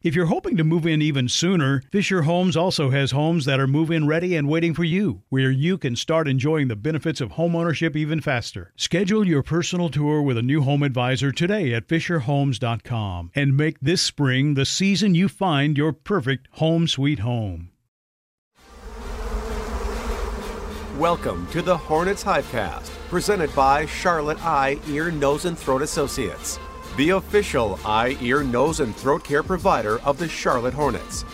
If you're hoping to move in even sooner, Fisher Homes also has homes that are move in ready and waiting for you, where you can start enjoying the benefits of homeownership even faster. Schedule your personal tour with a new home advisor today at FisherHomes.com and make this spring the season you find your perfect home sweet home. Welcome to the Hornets Hivecast, presented by Charlotte Eye, Ear, Nose, and Throat Associates, the official eye, ear, nose, and throat care provider of the Charlotte Hornets.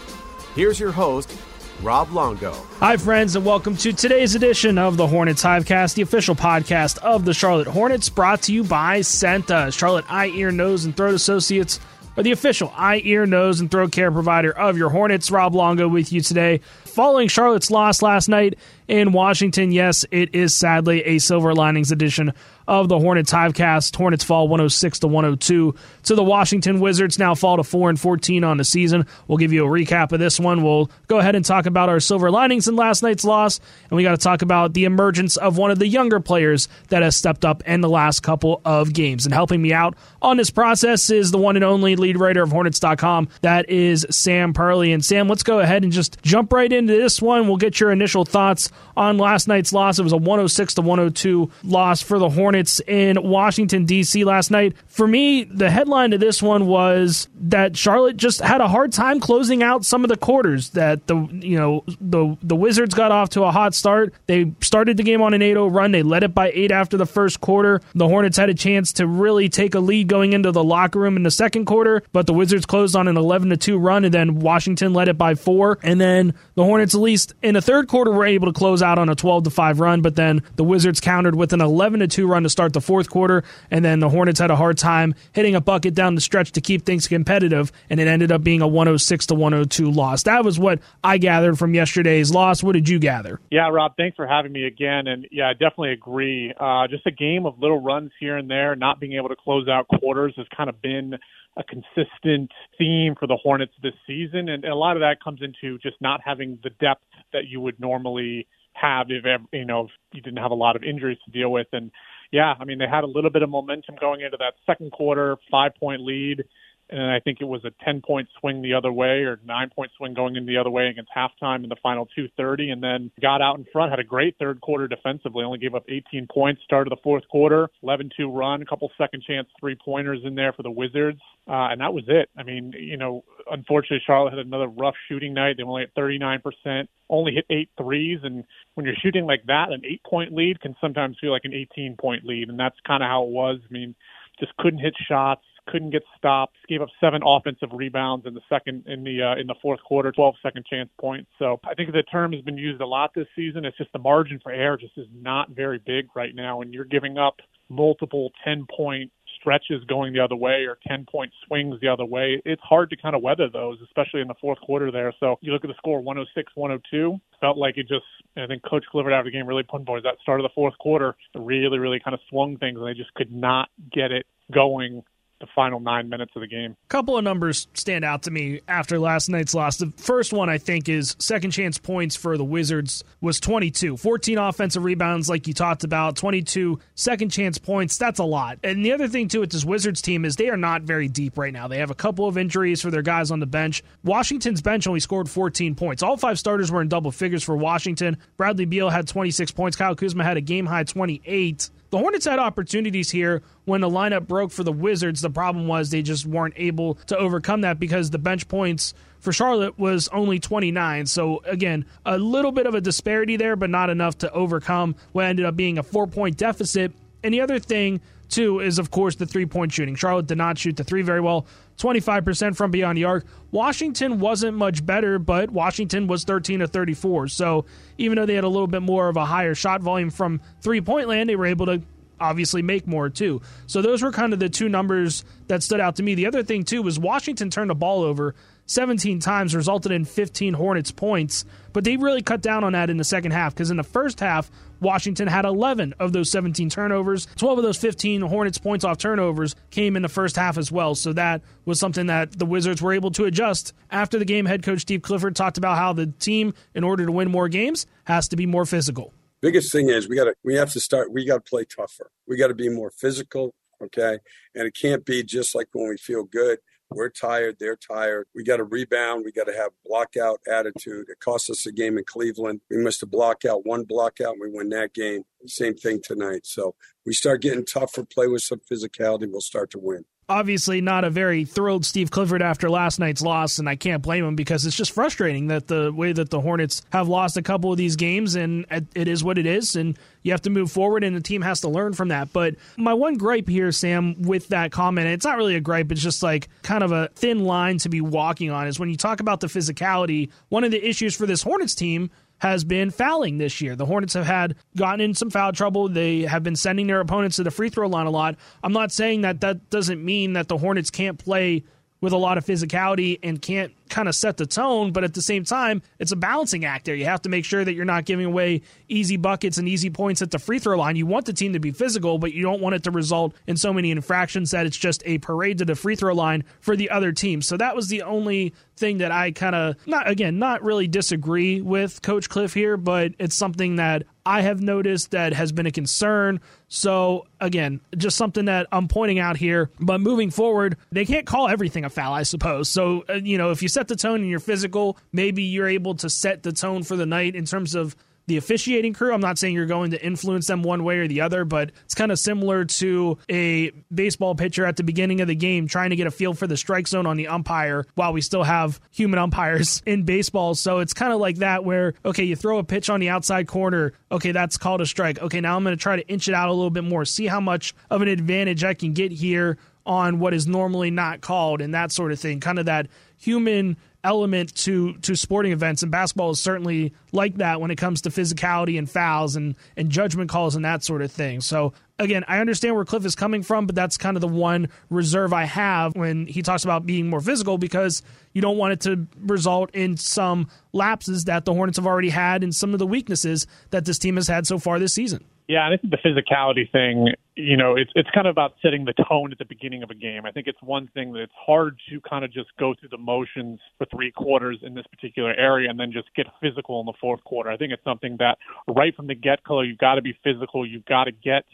Here's your host, Rob Longo. Hi, friends, and welcome to today's edition of the Hornets Hivecast, the official podcast of the Charlotte Hornets, brought to you by CEENTA, Charlotte Eye, Ear, Nose, and Throat Associates, or the official eye, ear, nose, and throat care provider of your Hornets. Rob Longo with you today. Following Charlotte's loss last night in Washington, yes, it is sadly a silver linings edition of the Hornets Hivecast. Hornets fall 106 to 102 to the Washington Wizards. Now fall to 4 and 14 on the season. We'll give you a recap of this one. We'll go ahead and talk about our silver linings in last night's loss, and we got to talk about the emergence of one of the younger players that has stepped up in the last couple of games. And helping me out on this process is the one and only lead writer of Hornets.com. That is Sam Perley. And Sam, let's go ahead and just jump right into this one. We'll get your initial thoughts on last night's loss. It was a 106 to 102 loss for the Hornets in Washington D.C. last night. For me, the headline to this one was that Charlotte just had a hard time closing out some of the quarters. That the you know the the Wizards got off to a hot start. They started the game on an 8-0 run. They led it by eight after the first quarter. The Hornets had a chance to really take a lead going into the locker room in the second quarter, but the Wizards closed on an 11 2 run, and then Washington led it by four. And then the Hornets, at least in the third quarter, were able to close out on a 12 5 run, but then the Wizards countered with an 11 2 run to start the fourth quarter, and then the Hornets had a hard time hitting a bucket down the stretch to keep things competitive, and it ended up being a 106 to 102 loss. That was what I gathered from yesterday's loss. What did you gather? Yeah, Rob, thanks for having me again. And yeah, I definitely agree. Uh, just a game of little runs here and there, not being able to close out quarters has kind of been a consistent theme for the Hornets this season. And a lot of that comes into just not having the depth that you would normally have if you know if you didn't have a lot of injuries to deal with. And yeah, I mean they had a little bit of momentum going into that second quarter, five point lead and I think it was a 10 point swing the other way or nine point swing going in the other way against halftime in the final 230 and then got out in front, had a great third quarter defensively, only gave up 18 points, started the fourth quarter, 11 2 run, a couple second chance three pointers in there for the Wizards. Uh, and that was it. I mean, you know, unfortunately, Charlotte had another rough shooting night. They only hit 39%, only hit eight threes. And when you're shooting like that, an eight point lead can sometimes feel like an 18 point lead. And that's kind of how it was. I mean, just couldn't hit shots couldn't get stopped. Gave up seven offensive rebounds in the second in the uh, in the fourth quarter, 12 second chance points. So I think the term has been used a lot this season. It's just the margin for error just is not very big right now, and you're giving up multiple 10 point stretches going the other way or 10 point swings the other way. It's hard to kind of weather those, especially in the fourth quarter there. So you look at the score 106 102, felt like it just, I think Coach Clifford after the game really put boys that start of the fourth quarter really, really kind of swung things and they just could not get it going the final nine minutes of the game. A couple of numbers stand out to me after last night's loss. The first one, I think, is second chance points for the Wizards was 22. 14 offensive rebounds, like you talked about, 22 second chance points. That's a lot. And the other thing, too, with this Wizards team is they are not very deep right now. They have a couple of injuries for their guys on the bench. Washington's bench only scored 14 points. All five starters were in double figures for Washington. Bradley Beal had 26 points. Kyle Kuzma had a game high 28. The Hornets had opportunities here when the lineup broke for the Wizards. The problem was they just weren't able to overcome that because the bench points for Charlotte was only 29. So, again, a little bit of a disparity there, but not enough to overcome what ended up being a four point deficit. And the other thing, too, is of course the three point shooting. Charlotte did not shoot the three very well, 25% from beyond the arc. Washington wasn't much better, but Washington was 13 to 34. So even though they had a little bit more of a higher shot volume from three point land, they were able to obviously make more too. So those were kind of the two numbers that stood out to me. The other thing too was Washington turned the ball over 17 times, resulted in 15 Hornets points, but they really cut down on that in the second half because in the first half, Washington had 11 of those 17 turnovers. 12 of those 15 Hornets points off turnovers came in the first half as well. So that was something that the Wizards were able to adjust. After the game, head coach Steve Clifford talked about how the team, in order to win more games, has to be more physical biggest thing is we got to we have to start we got to play tougher we got to be more physical okay and it can't be just like when we feel good we're tired they're tired. We got to rebound we got to have block out attitude. It cost us a game in cleveland. We missed a blocked out one block out and we win that game. Same thing tonight. So we start getting tougher play with some physicality we'll start to win obviously not a very thrilled Steve Clifford after last night's loss, and I can't blame him because it's just frustrating that the way that the Hornets have lost a couple of these games, and it is what it is, and you have to move forward, and the team has to learn from that. But my one gripe here, Sam, with that comment, it's not really a gripe, it's just like kind of a thin line to be walking on, is when you talk about the physicality, one of the issues for this Hornets team has been fouling this year. The Hornets have had gotten in some foul trouble. They have been sending their opponents to the free throw line a lot. I'm not saying that that doesn't mean that the Hornets can't play with a lot of physicality and can't kind of set the tone, but at the same time, it's a balancing act there. You have to make sure that you're not giving away easy buckets and easy points at the free throw line. You want the team to be physical, but you don't want it to result in so many infractions that it's just a parade to the free throw line for the other team. So that was the only thing that I kind of not again not really disagree with Coach Cliff here, but it's something that I have noticed that has been a concern. So again, just something that I'm pointing out here. But moving forward, they can't call everything a foul, I suppose. So uh, you know, if you set the tone and you're physical, maybe you're able to set the tone for the night in terms of the officiating crew. I'm not saying you're going to influence them one way or the other, but it's kind of similar to a baseball pitcher at the beginning of the game trying to get a feel for the strike zone on the umpire while we still have human umpires in baseball. So it's kind of like that where, okay, you throw a pitch on the outside corner. Okay, that's called a strike. Okay, now I'm going to try to inch it out a little bit more, see how much of an advantage I can get here on what is normally not called and that sort of thing. Kind of that human element to to sporting events and basketball is certainly like that when it comes to physicality and fouls and and judgment calls and that sort of thing. So again, I understand where Cliff is coming from, but that's kind of the one reserve I have when he talks about being more physical because you don't want it to result in some lapses that the Hornets have already had and some of the weaknesses that this team has had so far this season. Yeah, I think the physicality thing, you know, it's it's kind of about setting the tone at the beginning of a game. I think it's one thing that it's hard to kind of just go through the motions for three quarters in this particular area and then just get physical in the fourth quarter. I think it's something that right from the get go, you've got to be physical. You've got to get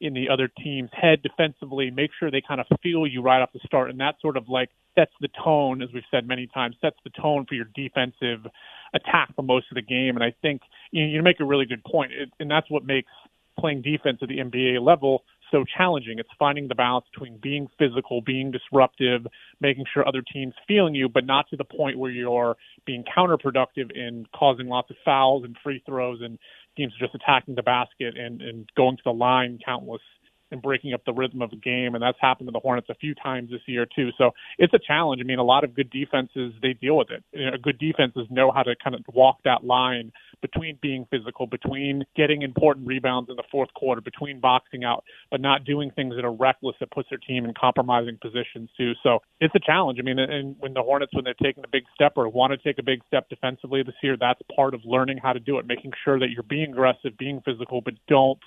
in the other team's head defensively, make sure they kind of feel you right off the start, and that sort of like sets the tone, as we've said many times, sets the tone for your defensive attack for most of the game. And I think you, you make a really good point, it, and that's what makes playing defense at the NBA level so challenging. It's finding the balance between being physical, being disruptive, making sure other teams feeling you, but not to the point where you're being counterproductive in causing lots of fouls and free throws and teams just attacking the basket and, and going to the line countless and breaking up the rhythm of the game. And that's happened to the Hornets a few times this year too. So it's a challenge. I mean, a lot of good defenses they deal with it. You know, good defenses know how to kind of walk that line between being physical, between getting important rebounds in the fourth quarter, between boxing out, but not doing things that are reckless that puts their team in compromising positions too. So it's a challenge. I mean, and when the Hornets, when they're taking a big step or want to take a big step defensively this year, that's part of learning how to do it, making sure that you're being aggressive, being physical, but don't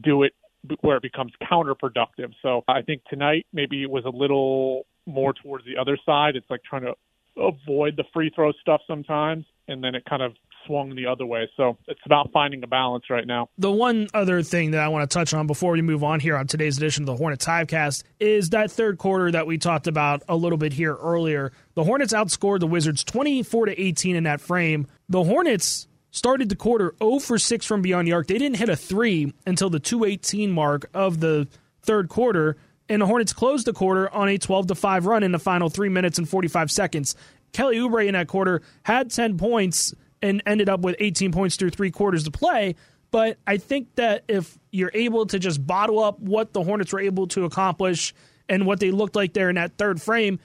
do it where it becomes counterproductive. So I think tonight maybe it was a little more towards the other side. It's like trying to avoid the free throw stuff sometimes, and then it kind of swung the other way. So it's about finding a balance right now. The one other thing that I want to touch on before we move on here on today's edition of the Hornets Hivecast is that third quarter that we talked about a little bit here earlier. The Hornets outscored the Wizards 24 to 18 in that frame. The Hornets started the quarter 0 for 6 from beyond the arc. They didn't hit a 3 until the 218 mark of the third quarter and the Hornets closed the quarter on a 12 to 5 run in the final 3 minutes and 45 seconds. Kelly Oubre in that quarter had 10 points and ended up with 18 points through three quarters to play. But I think that if you're able to just bottle up what the Hornets were able to accomplish and what they looked like there in that third frame,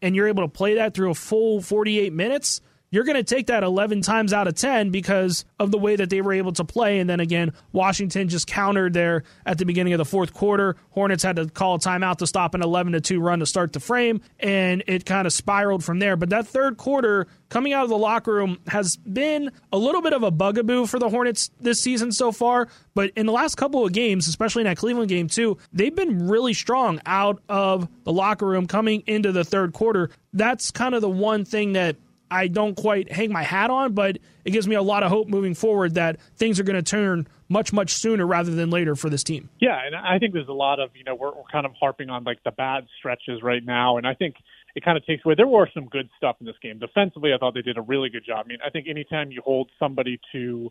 and you're able to play that through a full 48 minutes, you're going to take that 11 times out of 10 because of the way that they were able to play. And then again, Washington just countered there at the beginning of the fourth quarter. Hornets had to call a timeout to stop an 11 to 2 run to start the frame, and it kind of spiraled from there. But that third quarter coming out of the locker room has been a little bit of a bugaboo for the Hornets this season so far. But in the last couple of games, especially in that Cleveland game too, they've been really strong out of the locker room coming into the third quarter. That's kind of the one thing that I don't quite hang my hat on, but it gives me a lot of hope moving forward that things are going to turn much much sooner rather than later for this team. Yeah, and I think there's a lot of you know we're, we're kind of harping on like the bad stretches right now, and I think it kind of takes away. There were some good stuff in this game defensively. I thought they did a really good job. I mean, I think anytime you hold somebody to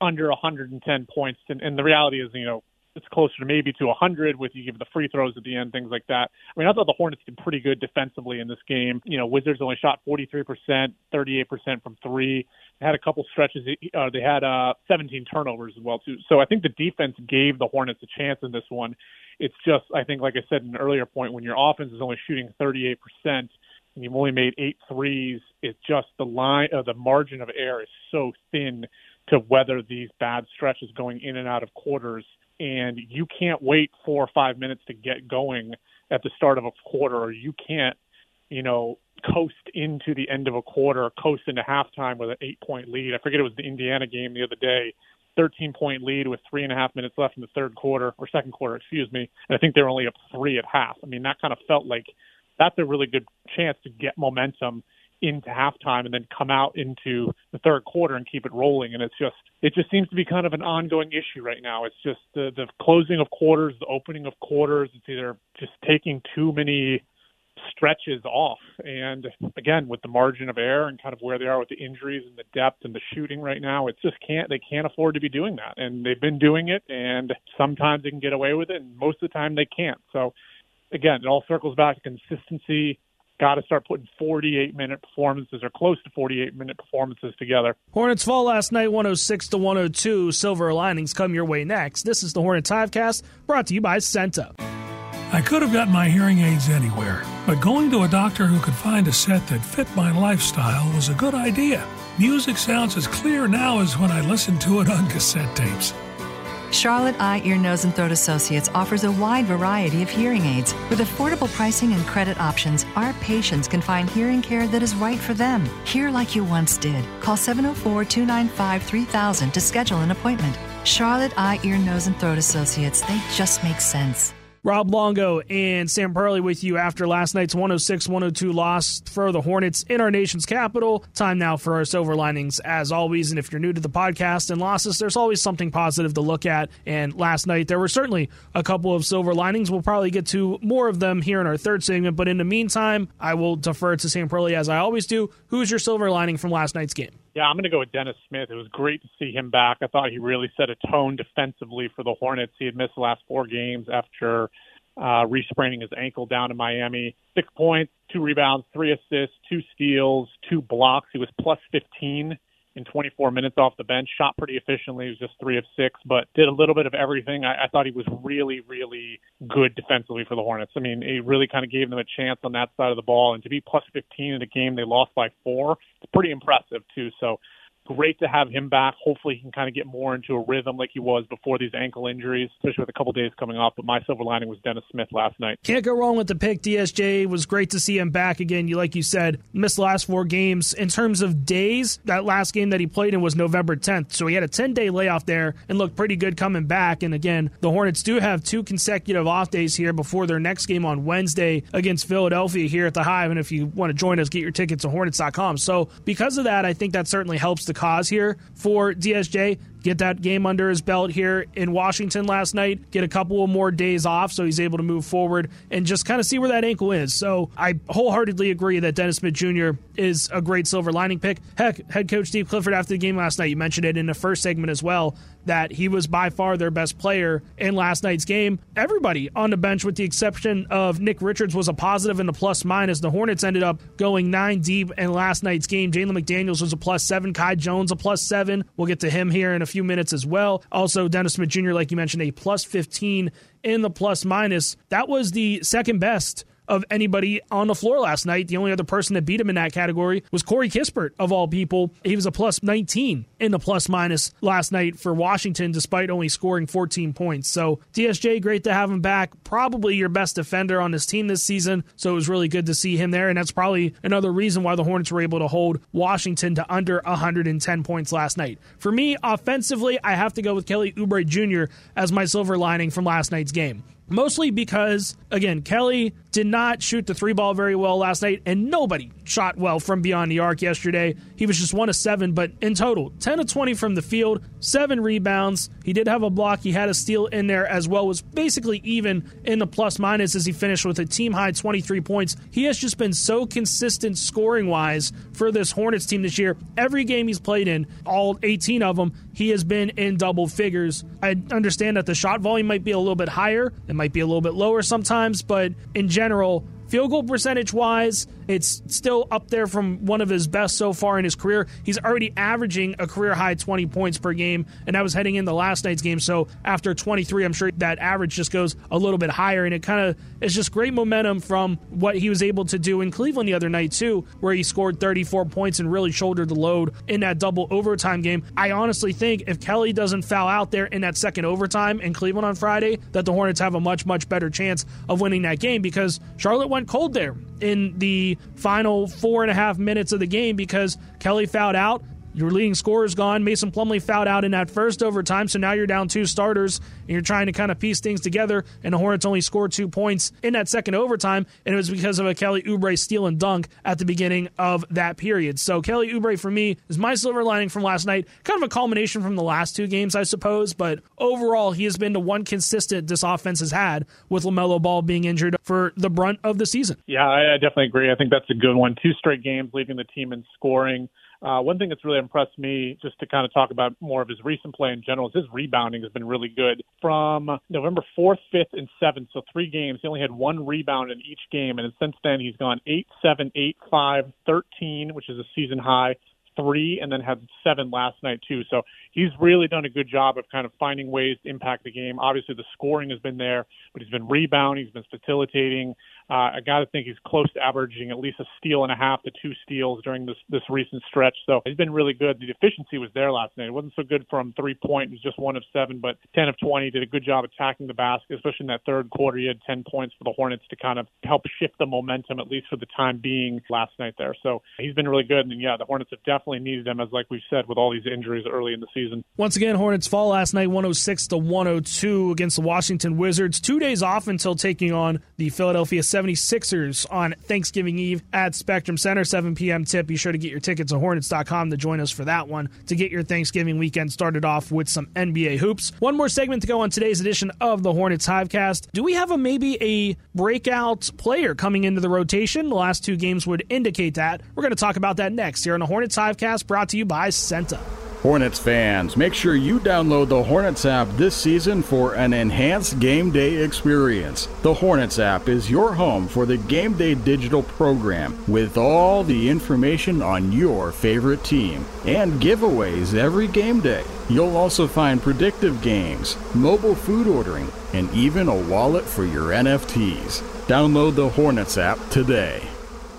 under 110 points, and, and the reality is, you know, it's closer to maybe to 100 with you give the free throws at the end, things like that. I mean, I thought the Hornets did pretty good defensively in this game. You know, Wizards only shot 43%, 38% from three. They had a couple stretches. Uh, they had uh, 17 turnovers as well too. So I think the defense gave the Hornets a chance in this one. It's just, I think, like I said in an earlier point, when your offense is only shooting 38% and you've only made eight threes, it's just the line, uh, the margin of error is so thin to weather these bad stretches going in and out of quarters and you can't wait four or five minutes to get going at the start of a quarter, or you can't, you know, coast into the end of a quarter, coast into halftime with an eight point lead. I forget it was the Indiana game the other day. 13 point lead with three and a half minutes left in the third quarter or second quarter, excuse me. And I think they're only up three at half. I mean, that kind of felt like that's a really good chance to get momentum into halftime and then come out into the third quarter and keep it rolling. And it's just it just seems to be kind of an ongoing issue right now. It's just the the closing of quarters, the opening of quarters. It's either just taking too many stretches off. And again, with the margin of error and kind of where they are with the injuries and the depth and the shooting right now, it's just can't they can't afford to be doing that. And they've been doing it and sometimes they can get away with it and most of the time they can't. So again, it all circles back to consistency got to start putting 48 minute performances or close to 48 minute performances together. Hornets fall last night 106 to 102. Silver linings come your way next. This is the Hornets Hivecast brought to you by CEENTA. I could have gotten my hearing aids anywhere, but going to a doctor who could find a set that fit my lifestyle was a good idea. Music sounds as clear now as when I listened to it on cassette tapes. Charlotte Eye, Ear, Nose, and Throat Associates offers a wide variety of hearing aids. With affordable pricing and credit options, our patients can find hearing care that is right for them. Hear like you once did. Call 704 295 3000 to schedule an appointment. Charlotte Eye, Ear, Nose, and Throat Associates, they just make sense. Rob Longo and Sam Perley with you after last night's 106 102 loss for the Hornets in our nation's capital. Time now for our silver linings, as always. And if you're new to the podcast and losses, there's always something positive to look at. And last night, there were certainly a couple of silver linings. We'll probably get to more of them here in our third segment. But in the meantime, I will defer to Sam Perley as I always do. Who's your silver lining from last night's game? Yeah, I'm going to go with Dennis Smith. It was great to see him back. I thought he really set a tone defensively for the Hornets. He had missed the last four games after uh, respraining his ankle down in Miami. Six points, two rebounds, three assists, two steals, two blocks. He was plus 15 in 24 minutes off the bench. Shot pretty efficiently. He was just three of six, but did a little bit of everything. I, I thought he was really, really good defensively for the Hornets. I mean, he really kind of gave them a chance on that side of the ball. And to be plus 15 in a game they lost by four, it's pretty impressive too. So great to have him back. Hopefully, he can kind of get more into a rhythm like he was before these ankle injuries, especially with a couple days coming off. But my silver lining was Dennis Smith last night. Can't go wrong with the pick. DSJ was great to see him back again. You like you said, missed the last four games. In terms of days, that last game that he played in was November 10th, so he had a 10 day layoff there and looked pretty good coming back. And again, the Hornets do have two consecutive off days here before their next game on Wednesday against Philadelphia here at the Hive. And if you want to join us, get your tickets at Hornets.com. So because of that, I think that certainly helps the cause here for DSJ get that game under his belt here in Washington last night, get a couple of more days off so he's able to move forward and just kind of see where that ankle is. So I wholeheartedly agree that Dennis Smith Jr. is a great silver lining pick. Heck, head coach Steve Clifford after the game last night, you mentioned it in the first segment as well, that he was by far their best player in last night's game. Everybody on the bench, with the exception of Nick Richards, was a positive in the plus minus. The Hornets ended up going nine deep in last night's game. Jalen McDaniels was a plus seven. Kai Jones a plus seven. We'll get to him here in a few minutes as well. Also, Dennis Smith Jr., like you mentioned, a plus 15 in the plus minus. That was the second best of anybody on the floor last night. The only other person that beat him in that category was Corey Kispert, of all people. He was a plus 19 in the plus minus last night for Washington, despite only scoring 14 points. So, DSJ, great to have him back. Probably your best defender on this team this season. So, it was really good to see him there. And that's probably another reason why the Hornets were able to hold Washington to under 110 points last night. For me, offensively, I have to go with Kelly Oubre Jr. as my silver lining from last night's game. Mostly because, again, Kelly did not shoot the three ball very well last night, and nobody shot well from beyond the arc yesterday. He was just one of seven, but in total, 10 of 20 from the field, seven rebounds. He did have a block, he had a steal in there as well, was basically even in the plus minus as he finished with a team high 23 points. He has just been so consistent scoring wise for this Hornets team this year. Every game he's played in, all 18 of them, he has been in double figures. I understand that the shot volume might be a little bit higher, it might be a little bit lower sometimes, but in general, field goal percentage wise, it's still up there from one of his best so far in his career. He's already averaging a career high 20 points per game, and that was heading into the last night's game. So after 23, I'm sure that average just goes a little bit higher, and it kind of is just great momentum from what he was able to do in Cleveland the other night, too, where he scored 34 points and really shouldered the load in that double overtime game. I honestly think if Kelly doesn't foul out there in that second overtime in Cleveland on Friday, that the Hornets have a much, much better chance of winning that game because Charlotte went cold there in the final four and a half minutes of the game because Kelly fouled out. Your leading scorer is gone. Mason Plumlee fouled out in that first overtime, so now you're down two starters, and you're trying to kind of piece things together. And the Hornets only scored two points in that second overtime, and it was because of a Kelly Oubre steal and dunk at the beginning of that period. So Kelly Oubre for me is my silver lining from last night. Kind of a culmination from the last two games, I suppose, but overall he has been the one consistent this offense has had with LaMelo Ball being injured for the brunt of the season. Yeah, I definitely agree. I think that's a good one. Two straight games leading the team in scoring. Uh, one thing that's really impressed me, just to kind of talk about more of his recent play in general, is his rebounding has been really good. From November 4th, 5th, and 7th, so three games, he only had one rebound in each game. And since then, he's gone 8, 7, 8, 5, 13, which is a season high, three, and then had seven last night, too. So he's really done a good job of kind of finding ways to impact the game. Obviously, the scoring has been there, but he's been rebounding, he's been facilitating. Uh, I got to think he's close to averaging at least a steal and a half to two steals during this this recent stretch. So he's been really good. The efficiency was there last night. It wasn't so good from three point. It was just one of seven, but 10 of 20. Did a good job attacking the basket, especially in that third quarter. He had 10 points for the Hornets to kind of help shift the momentum, at least for the time being, last night there. So he's been really good. And yeah, the Hornets have definitely needed him, as like we've said, with all these injuries early in the season. Once again, Hornets fall last night 106 to 102 against the Washington Wizards. Two days off until taking on the Philadelphia 76ers on Thanksgiving Eve at Spectrum Center, 7 p.m. tip. Be sure to get your tickets at Hornets.com to join us for that one to get your Thanksgiving weekend started off with some NBA hoops. One more segment to go on today's edition of the Hornets Hivecast. Do we have a maybe a breakout player coming into the rotation? The last two games would indicate that. We're going to talk about that next here on the Hornets Hivecast brought to you by CEENTA. Hornets fans, make sure you download the Hornets app this season for an enhanced game day experience. The Hornets app is your home for the game day digital program with all the information on your favorite team and giveaways every game day. You'll also find predictive games, mobile food ordering, and even a wallet for your NFTs. Download the Hornets app today.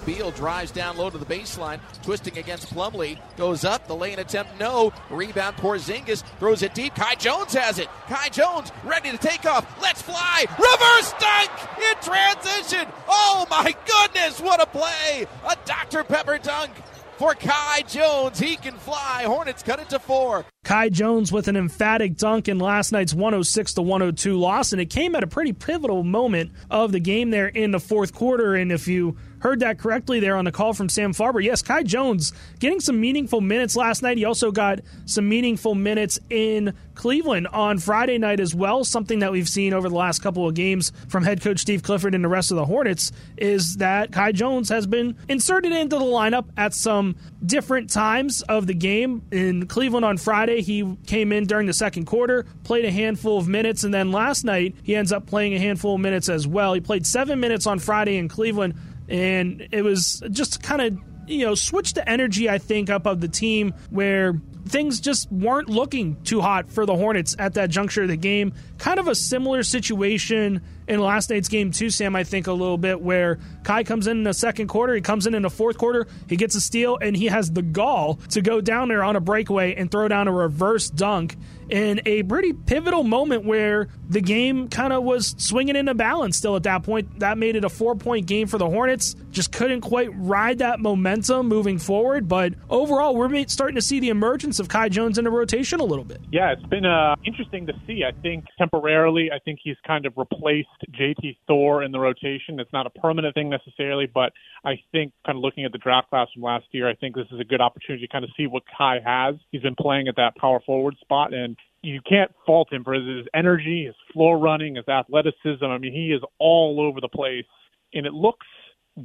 Beal drives down low to the baseline, twisting against Plumlee. Goes up, the lane attempt, no. Rebound, Porzingis throws it deep. Kai Jones has it. Kai Jones ready to take off. Let's fly. Reverse dunk in transition. Oh my goodness, what a play! A Dr. Pepper dunk for Kai Jones. He can fly. Hornets cut it to four. Kai Jones with an emphatic dunk in last night's 106 to 102 loss, and it came at a pretty pivotal moment of the game there in the fourth quarter. And if you heard that correctly there on the call from Sam Farber. Yes, Kai Jones getting some meaningful minutes last night. He also got some meaningful minutes in Cleveland on Friday night as well. Something that we've seen over the last couple of games from head coach Steve Clifford and the rest of the Hornets is that Kai Jones has been inserted into the lineup at some different times of the game. In Cleveland on Friday, he came in during the second quarter, played a handful of minutes, and then last night he ends up playing a handful of minutes as well. He played seven minutes on Friday in Cleveland and it was just kind of you know switch the energy I think up of the team where things just weren't looking too hot for the Hornets at that juncture of the game. Kind of a similar situation in last night's game too, Sam. I think a little bit where Kai comes in in the second quarter, he comes in in the fourth quarter, he gets a steal, and he has the gall to go down there on a breakaway and throw down a reverse dunk in a pretty pivotal moment where the game kind of was swinging in into balance still at that point. That made it a four point game for the Hornets. Just couldn't quite ride that momentum moving forward. But overall, we're starting to see the emergence of Kai Jones in the rotation a little bit. Yeah, it's been uh, interesting to see. I think temporarily, I think he's kind of replaced JT Thor in the rotation. It's not a permanent thing necessarily, but I think kind of looking at the draft class from last year, I think this is a good opportunity to kind of see what Kai has. He's been playing at that power forward spot, and you can't fault him for his energy, his floor running, his athleticism. I mean, he is all over the place, and it looks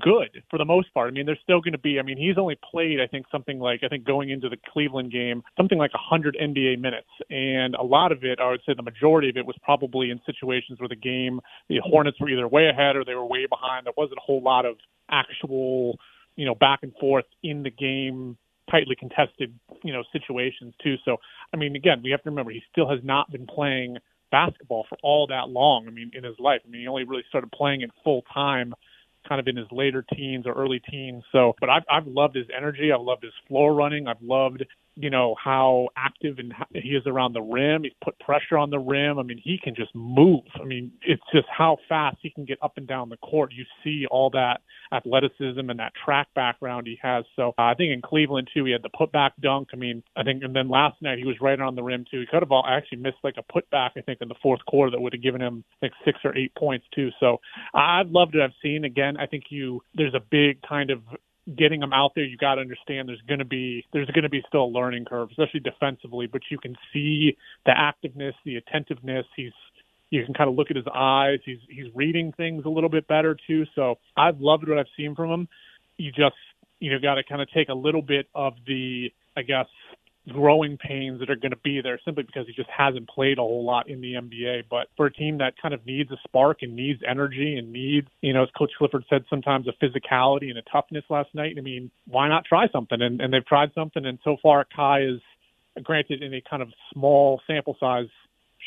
good for the most part. I mean, there's still going to be. I mean, he's only played, I think, something like I think going into the Cleveland game, something like 100 NBA minutes, and a lot of it, I would say, the majority of it was probably in situations where the game, the Hornets were either way ahead or they were way behind. There wasn't a whole lot of actual, you know, back and forth in the game tightly contested, you know, situations too. So, I mean, again, we have to remember he still has not been playing basketball for all that long. I mean, in his life, I mean, he only really started playing it full time kind of in his later teens or early teens. So, but I've, I've loved his energy. I've loved his floor running. I've loved you know how active and he is around the rim. He's put pressure on the rim. I mean, he can just move. I mean, it's just how fast he can get up and down the court. You see all that athleticism and that track background he has. So uh, I think in Cleveland too, he had the putback dunk. I mean, I think, and then last night he was right on the rim too. He could have all, actually missed like a putback. I think in the fourth quarter that would have given him like six or eight points too. So I'd love what I've seen. Again, I think you there's a big kind of getting them out there, you got to understand there's going to be there's going to be still a learning curve, especially defensively. But you can see the activeness, the attentiveness. He's you can kind of look at his eyes. He's he's reading things a little bit better too. So I've loved what I've seen from him. You just you know got to kind of take a little bit of the I guess growing pains that are going to be there simply because he just hasn't played a whole lot in the NBA. But for a team that kind of needs a spark and needs energy and needs, you know, as Coach Clifford said, sometimes a physicality and a toughness last night. I mean, why not try something? And, and they've tried something, and so far Kai is, granted, in a kind of small sample size,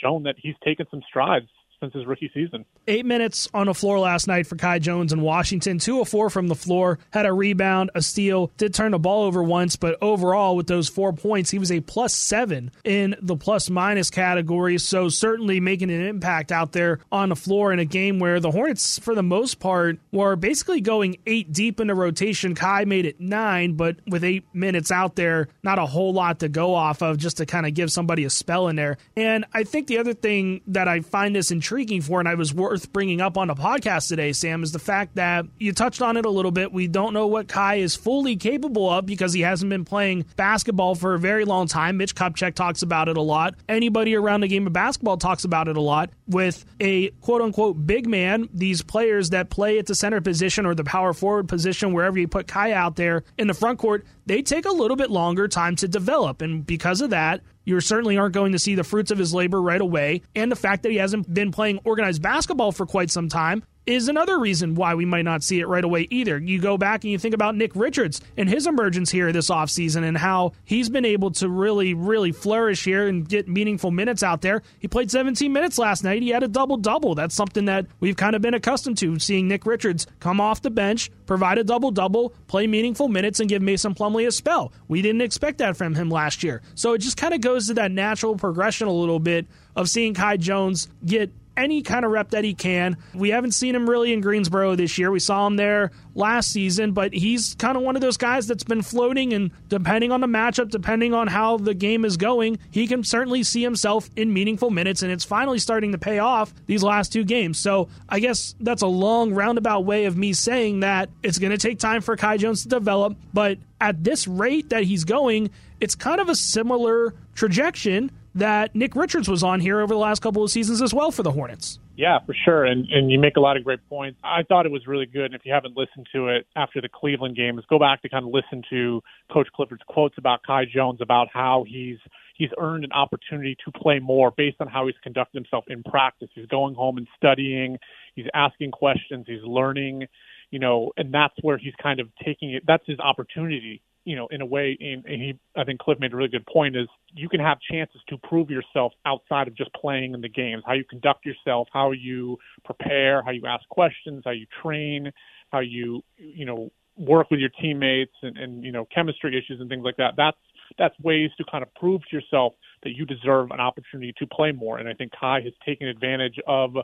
shown that he's taken some strides since his rookie season. Eight minutes on the floor last night for Kai Jones in Washington. Two of four from the floor. Had a rebound, a steal. Did turn the ball over once, but overall, with those four points, he was a plus seven in the plus minus category. So certainly making an impact out there on the floor in a game where the Hornets, for the most part, were basically going eight deep in the rotation. Kai made it nine, but with eight minutes out there, not a whole lot to go off of just to kind of give somebody a spell in there. And I think the other thing that I find this intriguing intriguing for, and I was worth bringing up on the podcast today, Sam, is the fact that you touched on it a little bit. We don't know what Kai is fully capable of because he hasn't been playing basketball for a very long time. Mitch Kupchak talks about it a lot. Anybody around the game of basketball talks about it a lot. With a quote unquote big man, these players that play at the center position or the power forward position, wherever you put Kai out there in the front court, they take a little bit longer time to develop. And because of that, you certainly aren't going to see the fruits of his labor right away. And the fact that he hasn't been playing organized basketball for quite some time is another reason why we might not see it right away either. You go back and you think about Nick Richards and his emergence here this offseason and how he's been able to really, really flourish here and get meaningful minutes out there. He played 17 minutes last night. He had a double double. That's something that we've kind of been accustomed to seeing Nick Richards come off the bench, provide a double double, play meaningful minutes, and give Mason Plumlee a spell. We didn't expect that from him last year. So it just kind of goes to that natural progression a little bit of seeing Kai Jones get any kind of rep that he can. We haven't seen him really in Greensboro this year. We saw him there last season, but he's kind of one of those guys that's been floating, and depending on the matchup, depending on how the game is going, he can certainly see himself in meaningful minutes, and it's finally starting to pay off these last two games. So I guess that's a long roundabout way of me saying that it's going to take time for Kai Jones to develop, but at this rate that he's going, it's kind of a similar trajectory that Nick Richards was on here over the last couple of seasons as well for the Hornets. Yeah, for sure. And and you make a lot of great points. I thought it was really good. And if you haven't listened to it after the Cleveland games, go back to kind of listen to Coach Clifford's quotes about Kai Jones about how he's he's earned an opportunity to play more based on how he's conducted himself in practice. He's going home and studying, he's asking questions, he's learning, you know, and that's where he's kind of taking it that's his opportunity you know, in a way, and, and he, I think Cliff made a really good point is you can have chances to prove yourself outside of just playing in the games, how you conduct yourself, how you prepare, how you ask questions, how you train, how you, you know, work with your teammates and, and, you know, chemistry issues and things like that. That's, that's ways to kind of prove to yourself that you deserve an opportunity to play more. And I think Kai has taken advantage of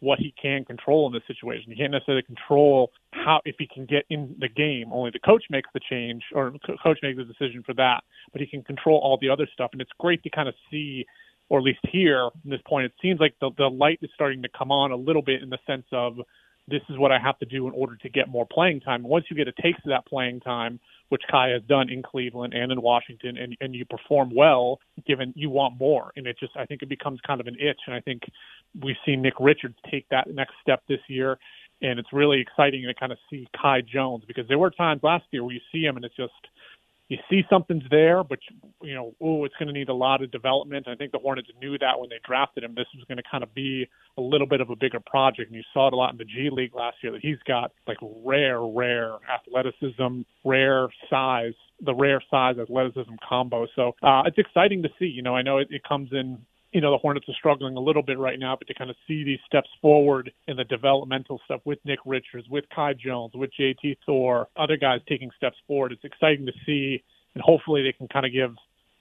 what he can control in this situation. He can't necessarily control how if he can get in the game. Only the coach makes the change, or coach makes the decision for that. But he can control all the other stuff, and it's great to kind of see, or at least here at this point, it seems like the the light is starting to come on a little bit in the sense of this is what I have to do in order to get more playing time. Once you get a taste of that playing time, which Kai has done in Cleveland and in Washington, and, and you perform well, given you want more. And it just, I think it becomes kind of an itch. And I think we've seen Nick Richards take that next step this year. And it's really exciting to kind of see Kai Jones because there were times last year where you see him and it's just, you see something's there, but you know, oh, it's going to need a lot of development. I think the Hornets knew that when they drafted him. This was going to kind of be a little bit of a bigger project, and you saw it a lot in the G League last year. That he's got like rare, rare athleticism, rare size, the rare size athleticism combo. So uh, it's exciting to see. You know, I know it, it comes in you know, the Hornets are struggling a little bit right now, but to kind of see these steps forward in the developmental stuff with Nick Richards, with Kai Jones, with JT Thor, other guys taking steps forward, it's exciting to see, and hopefully they can kind of give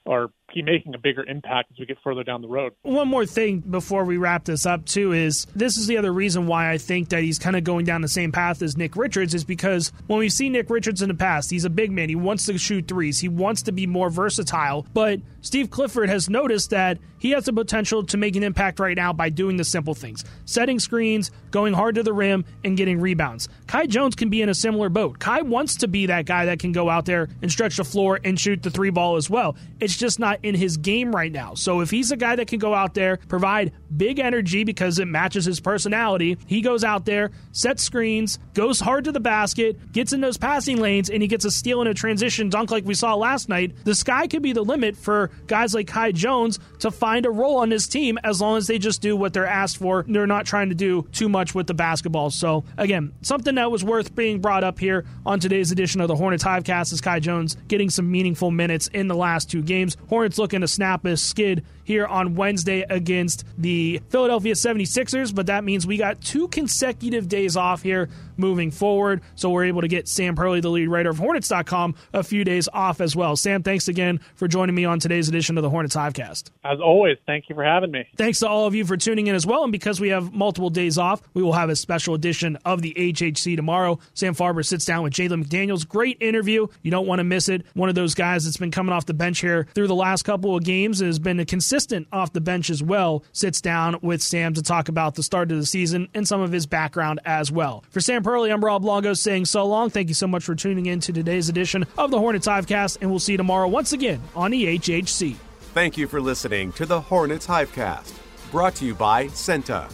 or keep making a bigger impact as we get further down the road. One more thing before we wrap this up too is this is the other reason why I think that he's kind of going down the same path as Nick Richards is because when we've seen Nick Richards in the past, he's a big man. He wants to shoot threes. He wants to be more versatile, but Steve Clifford has noticed that he has the potential to make an impact right now by doing the simple things setting screens, going hard to the rim, and getting rebounds. Kai Jones can be in a similar boat. Kai wants to be that guy that can go out there and stretch the floor and shoot the three ball as well. It's just not in his game right now. So if he's a guy that can go out there, provide big energy because it matches his personality, he goes out there, sets screens, goes hard to the basket, gets in those passing lanes, and he gets a steal and a transition dunk like we saw last night. The sky could be the limit for guys like Kai Jones to find a role on his team as long as they just do what they're asked for. They're not trying to do too much with the basketball. So, again, something that was worth being brought up here on today's edition of the Hornets Hivecast is Kai Jones getting some meaningful minutes in the last two games. Hornets looking to snap a skid here on Wednesday against the Philadelphia 76ers, but that means we got two consecutive days off here moving forward. So we're able to get Sam Perley, the lead writer of Hornets.com, a few days off as well. Sam, thanks again for joining me on today's edition of the Hornets Hivecast. As always, thank you for having me. Thanks to all of you for tuning in as well. And because we have multiple days off, we will have a special edition of the HHC tomorrow. Sam Farber sits down with Jalen McDaniels. Great interview. You don't want to miss it. One of those guys that's been coming off the bench here through the last couple of games has been a consistent off the bench as well sits down with Sam to talk about the start of the season and some of his background as well. For Sam Perley, I'm Rob Longo saying so long. Thank you so much for tuning in to today's edition of the Hornets Hivecast, and we'll see you tomorrow once again on the HHC. Thank you for listening to the Hornets Hivecast, brought to you by CEENTA,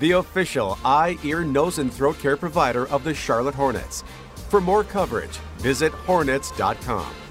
the official eye, ear, nose, and throat care provider of the Charlotte Hornets. For more coverage, visit hornets.com.